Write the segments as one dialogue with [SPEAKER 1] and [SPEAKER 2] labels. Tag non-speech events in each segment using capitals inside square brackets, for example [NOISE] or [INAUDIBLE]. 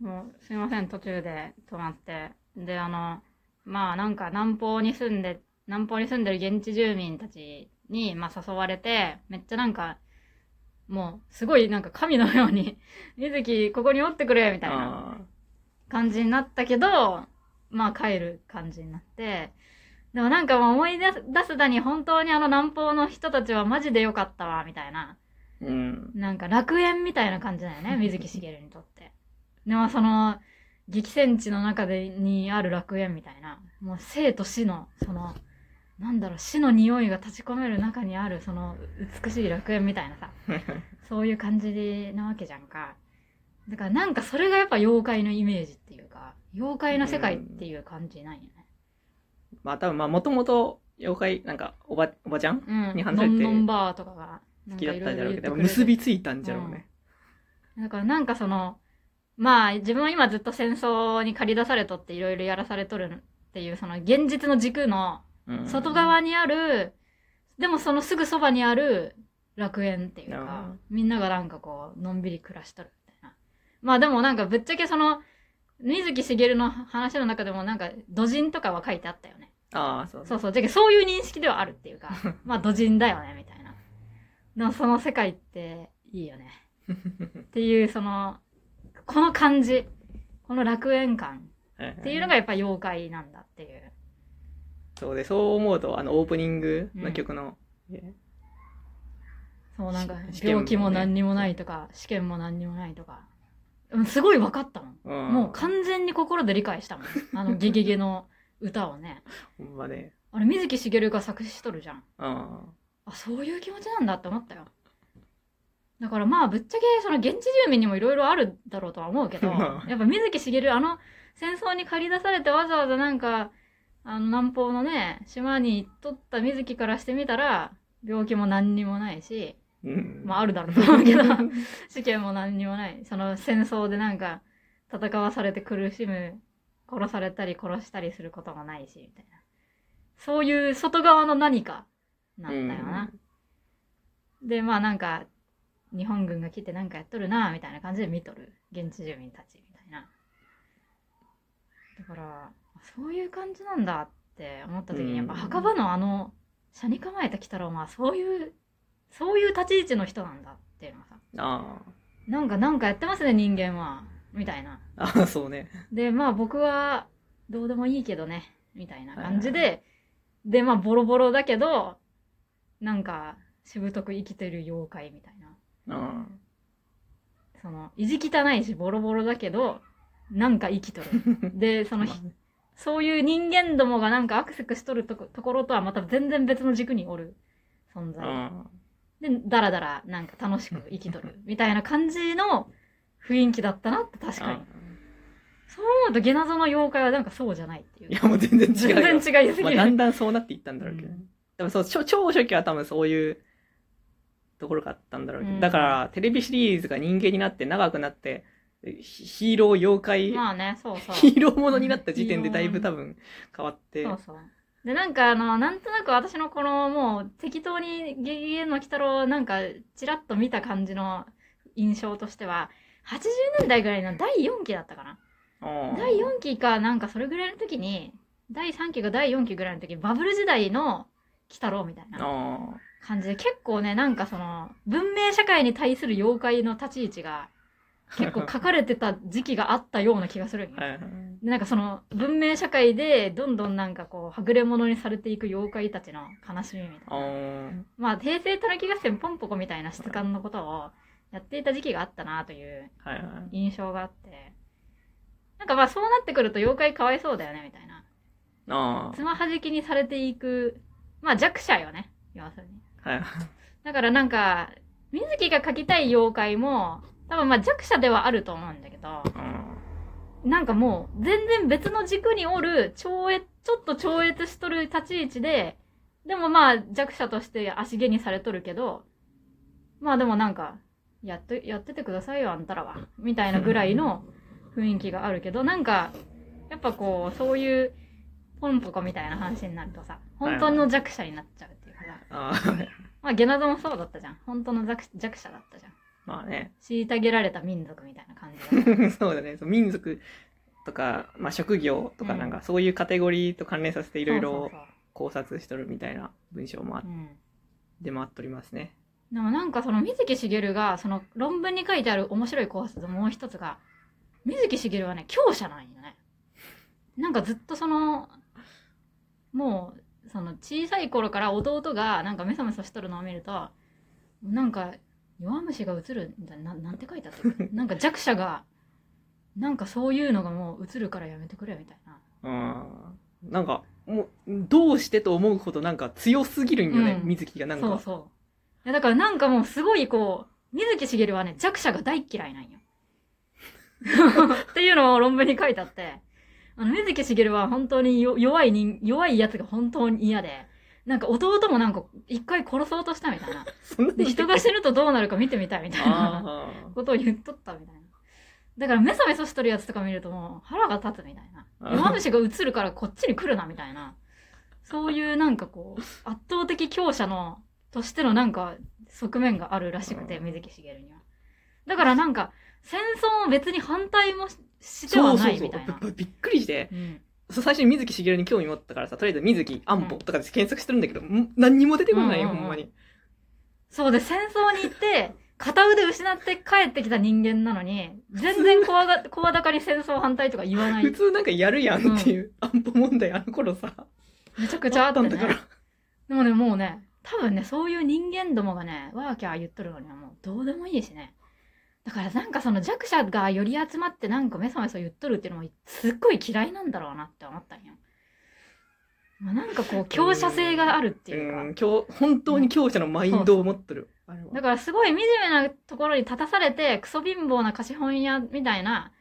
[SPEAKER 1] もう、すいません、途中で止まって。で、あの、まあなんか南方に住んで、南方に住んでる現地住民たちに、まあ誘われて、めっちゃなんか、もう、すごいなんか神のように、[LAUGHS] 水木、ここにおってくれみたいな
[SPEAKER 2] あ
[SPEAKER 1] 感じになったけど、まあ帰る感じになって、でもなんかもう思い出す出すだに本当にあの南方の人たちはマジで良かったわ、みたいな。
[SPEAKER 2] ーうん。
[SPEAKER 1] なんか楽園みたいな感じだよね、水木しげるにとって。でもその、激戦地の中でにある楽園みたいな、もう生と死の、その、なんだろう、死の匂いが立ち込める中にある、その、美しい楽園みたいなさ、[LAUGHS] そういう感じなわけじゃんか。だからなんかそれがやっぱ妖怪のイメージっていうか、妖怪の世界っていう感じなんよね。
[SPEAKER 2] まあ多分まあもともと妖怪、なんかおば、おばちゃん
[SPEAKER 1] うん。
[SPEAKER 2] に話されて
[SPEAKER 1] ノンノンバーとかが、
[SPEAKER 2] 好きだったんだろうけど、結びついたんじゃろうね。
[SPEAKER 1] だからなんかその、まあ自分は今ずっと戦争に駆り出されとっていろいろやらされとるっていうその現実の軸の
[SPEAKER 2] うん
[SPEAKER 1] 外側にある、でもそのすぐそばにある楽園っていうか、みんながなんかこう、のんびり暮らしとるみたいな。まあでもなんかぶっちゃけその、水木しげるの話の中でもなんか、土人とかは書いてあったよね。
[SPEAKER 2] ああ、そう
[SPEAKER 1] そうそう。じゃけそういう認識ではあるっていうか、[LAUGHS] まあ土人だよね、みたいな。でもその世界っていいよね。[LAUGHS] っていう、その、この感じ、この楽園感っていうのがやっぱ妖怪なんだっていう。
[SPEAKER 2] そうで、そう思うと、あの、オープニングの曲の、え？
[SPEAKER 1] そう、なんか、病気も何にもないとか、試験も何にもないとか。うんすごい分かったもん。
[SPEAKER 2] うん
[SPEAKER 1] もう完全に心で理解したもん。あの、ゲゲゲの [LAUGHS] 歌をね。
[SPEAKER 2] ほんまね。
[SPEAKER 1] あれ、水木しげるが作詞しとるじゃん。
[SPEAKER 2] あ
[SPEAKER 1] あ、そういう気持ちなんだって思ったよ。だからまあ、ぶっちゃけ、その現地住民にもいろいろあるだろうとは思うけど、[LAUGHS]
[SPEAKER 2] まあ
[SPEAKER 1] やっぱ水木しげる、あの、戦争に駆り出されてわざわざなんか、あの、南方のね、島に行っとった水木からしてみたら、病気も何にもないし、
[SPEAKER 2] うん。
[SPEAKER 1] まああるだろうと思うけど、[LAUGHS] 試験も何にもない。その戦争でなんか、戦わされて苦しむ、殺されたり殺したりすることもないし、みたいな。そういう外側の何か、なんだよな。で、まあなんか、日本軍が来てなんかやっとるな、みたいな感じで見とる。現地住民たち、みたいな。だから、そういう感じなんだって思った時に、やっぱ
[SPEAKER 2] うん
[SPEAKER 1] 墓場のあの、車に構えた鬼太郎はそういう、そういう立ち位置の人なんだっていうのがさ、
[SPEAKER 2] あ
[SPEAKER 1] なんかなんかやってますね、人間は。みたいな。
[SPEAKER 2] あ。そうね。
[SPEAKER 1] で、まあ僕はどうでもいいけどね、みたいな感じで、
[SPEAKER 2] はい
[SPEAKER 1] で、まあボロボロだけど、なんか、しぶとく生きてる妖怪みたいな。
[SPEAKER 2] あ
[SPEAKER 1] その、意地汚いしボロボロだけど、なんか生きとる。[LAUGHS] で、その、
[SPEAKER 2] まあね
[SPEAKER 1] そういう人間どもがなんかアクセスしとるとこところとはまた全然別の軸におる存在。
[SPEAKER 2] あ
[SPEAKER 1] で、だらだらなんか楽しく生きとる。[LAUGHS] みたいな感じの雰囲気だったなって確
[SPEAKER 2] あ。
[SPEAKER 1] かに。そう思うとゲナゾの妖怪はなんかそうじゃないっていう。
[SPEAKER 2] いや、もう全然違うよ。
[SPEAKER 1] 全然違いすぎ
[SPEAKER 2] まあ、
[SPEAKER 1] る。
[SPEAKER 2] だんだんそうなっていったんだろうけど。
[SPEAKER 1] うん
[SPEAKER 2] でもそう、超超初期は多分そういうところがあったんだろうけど。
[SPEAKER 1] うん
[SPEAKER 2] だから、テレビシリーズが人間になって長くなって、ヒヒーロー妖怪、
[SPEAKER 1] まあね、そうそう。[LAUGHS]
[SPEAKER 2] ヒーローものになった時点でだいぶ多分変わって。
[SPEAKER 1] そうそう。で、なんかあの、なんとなく私のこのもう適当にゲゲゲの鬼太郎をなんかチラッと見た感じの印象としては、80年代ぐらいの第4期だったかな。第4期かなんかそれぐらいの時に、第3期か第4期ぐらいの時にバブル時代の鬼太郎みたいな
[SPEAKER 2] あ
[SPEAKER 1] 感じで結構ね、なんかその文明社会に対する妖怪の立ち位置が結構書かれてた時期があったような気がするんよ
[SPEAKER 2] あ。はいはい。
[SPEAKER 1] でなんかその文明社会でどんどんなんかこうはぐれ者にされていく妖怪たちの悲しみみたい
[SPEAKER 2] あ
[SPEAKER 1] な。
[SPEAKER 2] ー
[SPEAKER 1] まあ平成たぬき合戦ポンポコみたいな質感のことをやっていた時期があったなという
[SPEAKER 2] はいはい。
[SPEAKER 1] 印象があって。なんかまあそうなってくると妖怪かわいそうだよねみたいな。
[SPEAKER 2] あ
[SPEAKER 1] つまはじきにされていく、まあ弱者よね。要するに。
[SPEAKER 2] あ。はいはい。
[SPEAKER 1] だからなんか、水木が描きたい妖怪も、多分まあ弱者ではあると思うんだけど、
[SPEAKER 2] あ
[SPEAKER 1] なんかもう、全然別の軸におる、超越、ちょっと超越しとる立ち位置で、でもまあ弱者として足毛にされとるけど、まあでもなんか、やって、やっててくださいよ、あんたらは。みたいなぐらいの雰囲気があるけど、なんか、やっぱこう、そういう、ポンポコみたいな話になるとさ、本当の弱者になっちゃう
[SPEAKER 2] あ。
[SPEAKER 1] まあゲナゾもそうだったじゃん。本当の弱弱者だったじゃん。
[SPEAKER 2] まあね。
[SPEAKER 1] 虐げられた民族みたいな感じ [LAUGHS]
[SPEAKER 2] そうだね。そう民族とか、まあ職業とか
[SPEAKER 1] うん
[SPEAKER 2] なんかそういうカテゴリーと関連させていろいろ
[SPEAKER 1] そうそう
[SPEAKER 2] 考察しとるみたいな文章もあ
[SPEAKER 1] そううん
[SPEAKER 2] 出回っておりますね。
[SPEAKER 1] でもなんかその水木しげるがその論文に書いてある面白い考察のもう一つが水木しげるはね強者なんよねなんかずっとそのもうその小さい頃から弟がなんかメソメソしとるのを見るとなんか弱虫が映るみたいなななんて書いてあったっけ？[LAUGHS] なんか弱者がなんかそういうのがもう映るからやめてくれみたいな。
[SPEAKER 2] うん。なんか、もう、どうしてと思うほどなんか強すぎるんよね、
[SPEAKER 1] うん。
[SPEAKER 2] 水木がなんか。
[SPEAKER 1] そうそう。いやだからなんかもうすごいこう水木しげるはね弱者が大嫌いなんよ。[LAUGHS] っていうのを論文に書いてあってあの水木しげるは本当によ弱い人弱いやつが本当に嫌でなんか弟もなんか一回殺そうとしたみたい
[SPEAKER 2] な。[LAUGHS]
[SPEAKER 1] で人が死ぬとどうなるか見てみたいみたいな
[SPEAKER 2] あ
[SPEAKER 1] ことを言っとったみたいな。だからメソメソしとるやつとか見るともう腹が立つみたいな。弱虫が映るからこっちに来るなみたいな。そういうなんかこう圧倒的強者のとしてのなんか側面があるらしくて
[SPEAKER 2] うん。
[SPEAKER 1] 水木しげるには。だからなんか戦争を別に反対もししては
[SPEAKER 2] そうそうそう。
[SPEAKER 1] ないみたいな
[SPEAKER 2] びびっくりして、
[SPEAKER 1] うん。
[SPEAKER 2] そう最初に水木しげるに興味持ったからさ、とりあえず水木安保とかで検索してるんだけど、ん何にも出てこないよ、
[SPEAKER 1] うんうんうん。
[SPEAKER 2] ほんまに。
[SPEAKER 1] そうで戦争に行って片腕失って帰ってきた人間なのに全然声が声高に戦争反対とか言わない。
[SPEAKER 2] 普通なんかやるやんっていう、安保問題あの頃さ、
[SPEAKER 1] めちゃくちゃあってね。
[SPEAKER 2] んだから。
[SPEAKER 1] でもね、もうね、多分ね、そういう人間どもがね、ワーキャー言っとるのにはもうどうでもいいしね。だからなんかその弱者がより集まってなんかメソメソ言っとるっていうのもすっごい嫌いなんだろうなって思ったんよ。まあ、なんかこう強者性があるっていうか。
[SPEAKER 2] うん、今日、本当に強者のマインドを持ってる。あれは
[SPEAKER 1] だからすごい惨めなところに立たされてクソ貧乏な貸本屋みたいな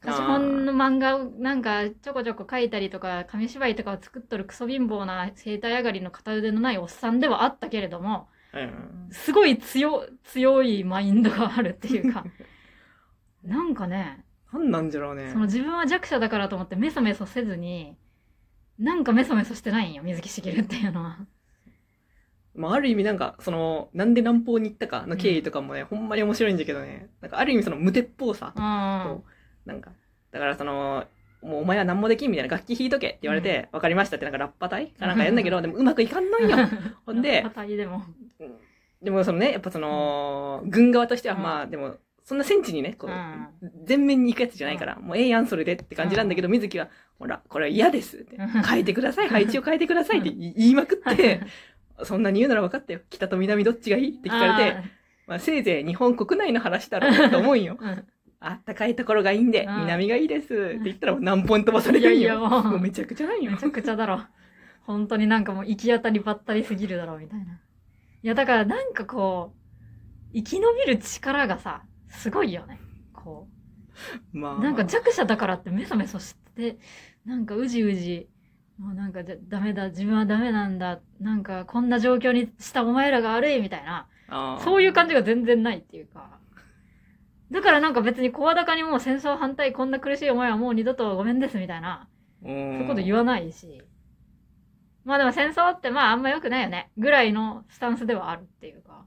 [SPEAKER 1] 貸本の漫画をなんかちょこちょこ書いたりとか紙芝居とかを作っとるクソ貧乏な生体上がりの片腕のないおっさんではあったけれども
[SPEAKER 2] うん
[SPEAKER 1] すごい強強いマインドがあるっていうか [LAUGHS] なんかね
[SPEAKER 2] なんなんじゃろうね
[SPEAKER 1] そ。の自分は弱者だからと思ってメソメソせずになんかメソメソしてないんよ水木しげるっていうのは。
[SPEAKER 2] まあ、ある意味なんか、その、なんで南方に行ったかの経緯とかもね、ほんまに面白いんだけどね、なんかある意味その無鉄砲さ
[SPEAKER 1] うんうん
[SPEAKER 2] と、なんか、だからその、もうお前は何もできんみたいな楽器弾いとけって言われて、わかりましたってなんかラッパ隊かなんかやんだけど、でもうまくいかんのんよ。[LAUGHS] ほんで
[SPEAKER 1] パタイでも。
[SPEAKER 2] でもそのね、やっぱその、軍側としては
[SPEAKER 1] うん
[SPEAKER 2] まあ、でも、そんな戦地にね、こ
[SPEAKER 1] う
[SPEAKER 2] う、全面に行くやつじゃないから、もうええやん、それでって感じなんだけど、水木は、ほら、これは嫌ですって
[SPEAKER 1] うん。
[SPEAKER 2] 変えてください、[LAUGHS] 配置を変えてくださいって言いまくって、そんなに言うなら分かったよ。北と南どっちがいいって聞かれて、まあ、せいぜい日本国内の話だろうと思うんよ。
[SPEAKER 1] あ
[SPEAKER 2] ったかいところがいいんで、
[SPEAKER 1] うん
[SPEAKER 2] 南がいいですって言ったらもう何本飛ばされるんよ。
[SPEAKER 1] いやいやもう
[SPEAKER 2] もうめちゃくちゃなんよ
[SPEAKER 1] め。ちゃくちゃだろ。本当になんかもう行き当たりばったりすぎるだろ、みたいな。いや、だからなんかこう、生き延びる力がさ、すごいよね。こ
[SPEAKER 2] ま
[SPEAKER 1] う。なんか弱者だからってメソメソして、なんかうじうじ、もうなんかじゃダメだ、自分はダメなんだ、なんかこんな状況にしたお前らが悪いみたいな、そういう感じが全然ないっていうか。だからなんか別に声高にもう戦争反対こんな苦しい思いはもう二度とごめんですみたいな、
[SPEAKER 2] そうい
[SPEAKER 1] うこと言わないし。まあでも戦争ってまああんま良くないよね。ぐらいのスタンスではあるっていうか。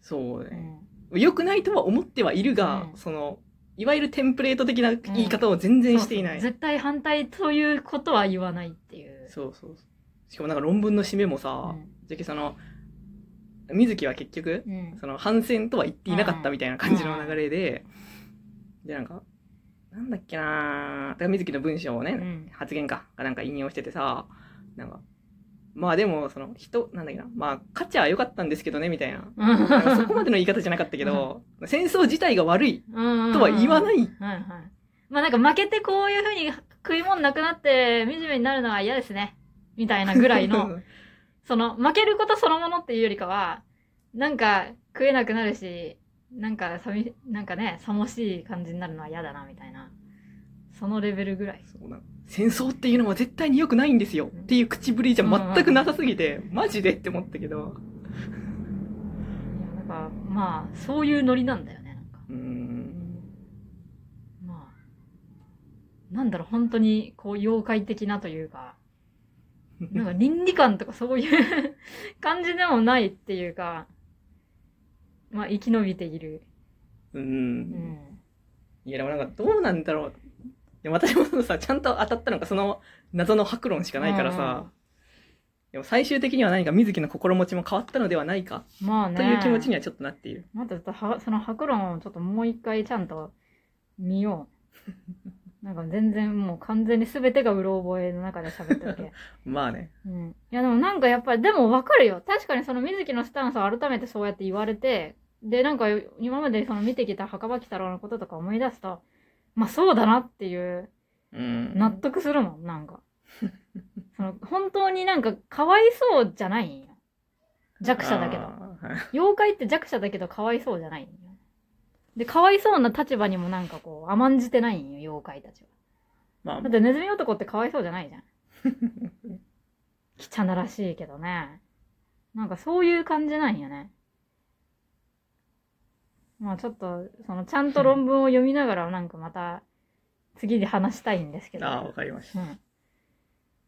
[SPEAKER 2] そうね。
[SPEAKER 1] うん。
[SPEAKER 2] 良くないとは思ってはいるが、
[SPEAKER 1] うん
[SPEAKER 2] その、いわゆるテンプレート的な言い方を全然していない。
[SPEAKER 1] そうそう絶対反対ということは言わないっていう。
[SPEAKER 2] そうそうそう。しかもなんか論文の締めもさ、じゃけその、水木は結局、
[SPEAKER 1] うん。うん。
[SPEAKER 2] その反戦とは言っていなかったみたいな感じの流れで、で、なんか、なんだっけなーだから水木の文章をね、
[SPEAKER 1] うん。
[SPEAKER 2] 発言か、がなんか引用しててさ、なんか、まあでも、その人、なんだっけな、まあ、価値は良かったんですけどね、みたいな。なんかそこまでの言い方じゃなかったけど、戦争自体が悪い
[SPEAKER 1] うん。
[SPEAKER 2] とは言わない。
[SPEAKER 1] はいはい。まあなんか負けてこういうふうに食い物なくなって惨めになるのは嫌ですね。みたいなぐらいの、その負けることそのものっていうよりかは、なんか食えなくなるし、なんか寂、なんかね、寂しい感じになるのは嫌だな、みたいな。そのレベルぐらい。
[SPEAKER 2] そうなの戦争っていうのは絶対に良くないんですよっていう口ぶりじゃ全くなさすぎて、マジでって思ったけど。
[SPEAKER 1] いや、だから、まあ、そういうノリなんだよね、なんか。
[SPEAKER 2] うーん。
[SPEAKER 1] まあ、なんだろう、本当に、こう、妖怪的なというか、[LAUGHS] なんか倫理観とかそういう [LAUGHS] 感じでもないっていうか、まあ、生き延びている
[SPEAKER 2] う。
[SPEAKER 1] うんん。
[SPEAKER 2] いや、でもなんかどうなんだろう。でも私もそのさ、ちゃんと当たったのがその謎の白論しかないからさ、でも最終的には何か水木の心持ちも変わったのではないか、
[SPEAKER 1] まあね。
[SPEAKER 2] という気持ちにはちょっとなっている。
[SPEAKER 1] またちょっとは、その白論をちょっともう一回ちゃんと見よう。[LAUGHS] なんか全然もう完全に全てがうろ覚えの中で喋ってるけ。[LAUGHS]
[SPEAKER 2] まあね。
[SPEAKER 1] うん。いやでもなんかやっぱり、でもわかるよ。確かにその水木のスタンスを改めてそうやって言われて、で、なんか今までその見てきた墓場鬼太郎のこととか思い出すと、まあそうだなっていう、
[SPEAKER 2] うん。
[SPEAKER 1] 納得するもん、なんか。[LAUGHS] その、本当になんかかわいそうじゃないんよ。弱者だけど。妖怪って弱者だけどかわいそうじゃないんよ。で、かわいそうな立場にもなんかこう、甘んじてないんよ、妖怪たちは。
[SPEAKER 2] まあ
[SPEAKER 1] だってネズミ男ってかわいそうじゃないじゃん。[LAUGHS] 汚らしいけどね。なんかそういう感じなんよね。まあちょっと、そのちゃんと論文を読みながらなんかまた次で話したいんですけど。
[SPEAKER 2] ああ、わかりました。
[SPEAKER 1] うん。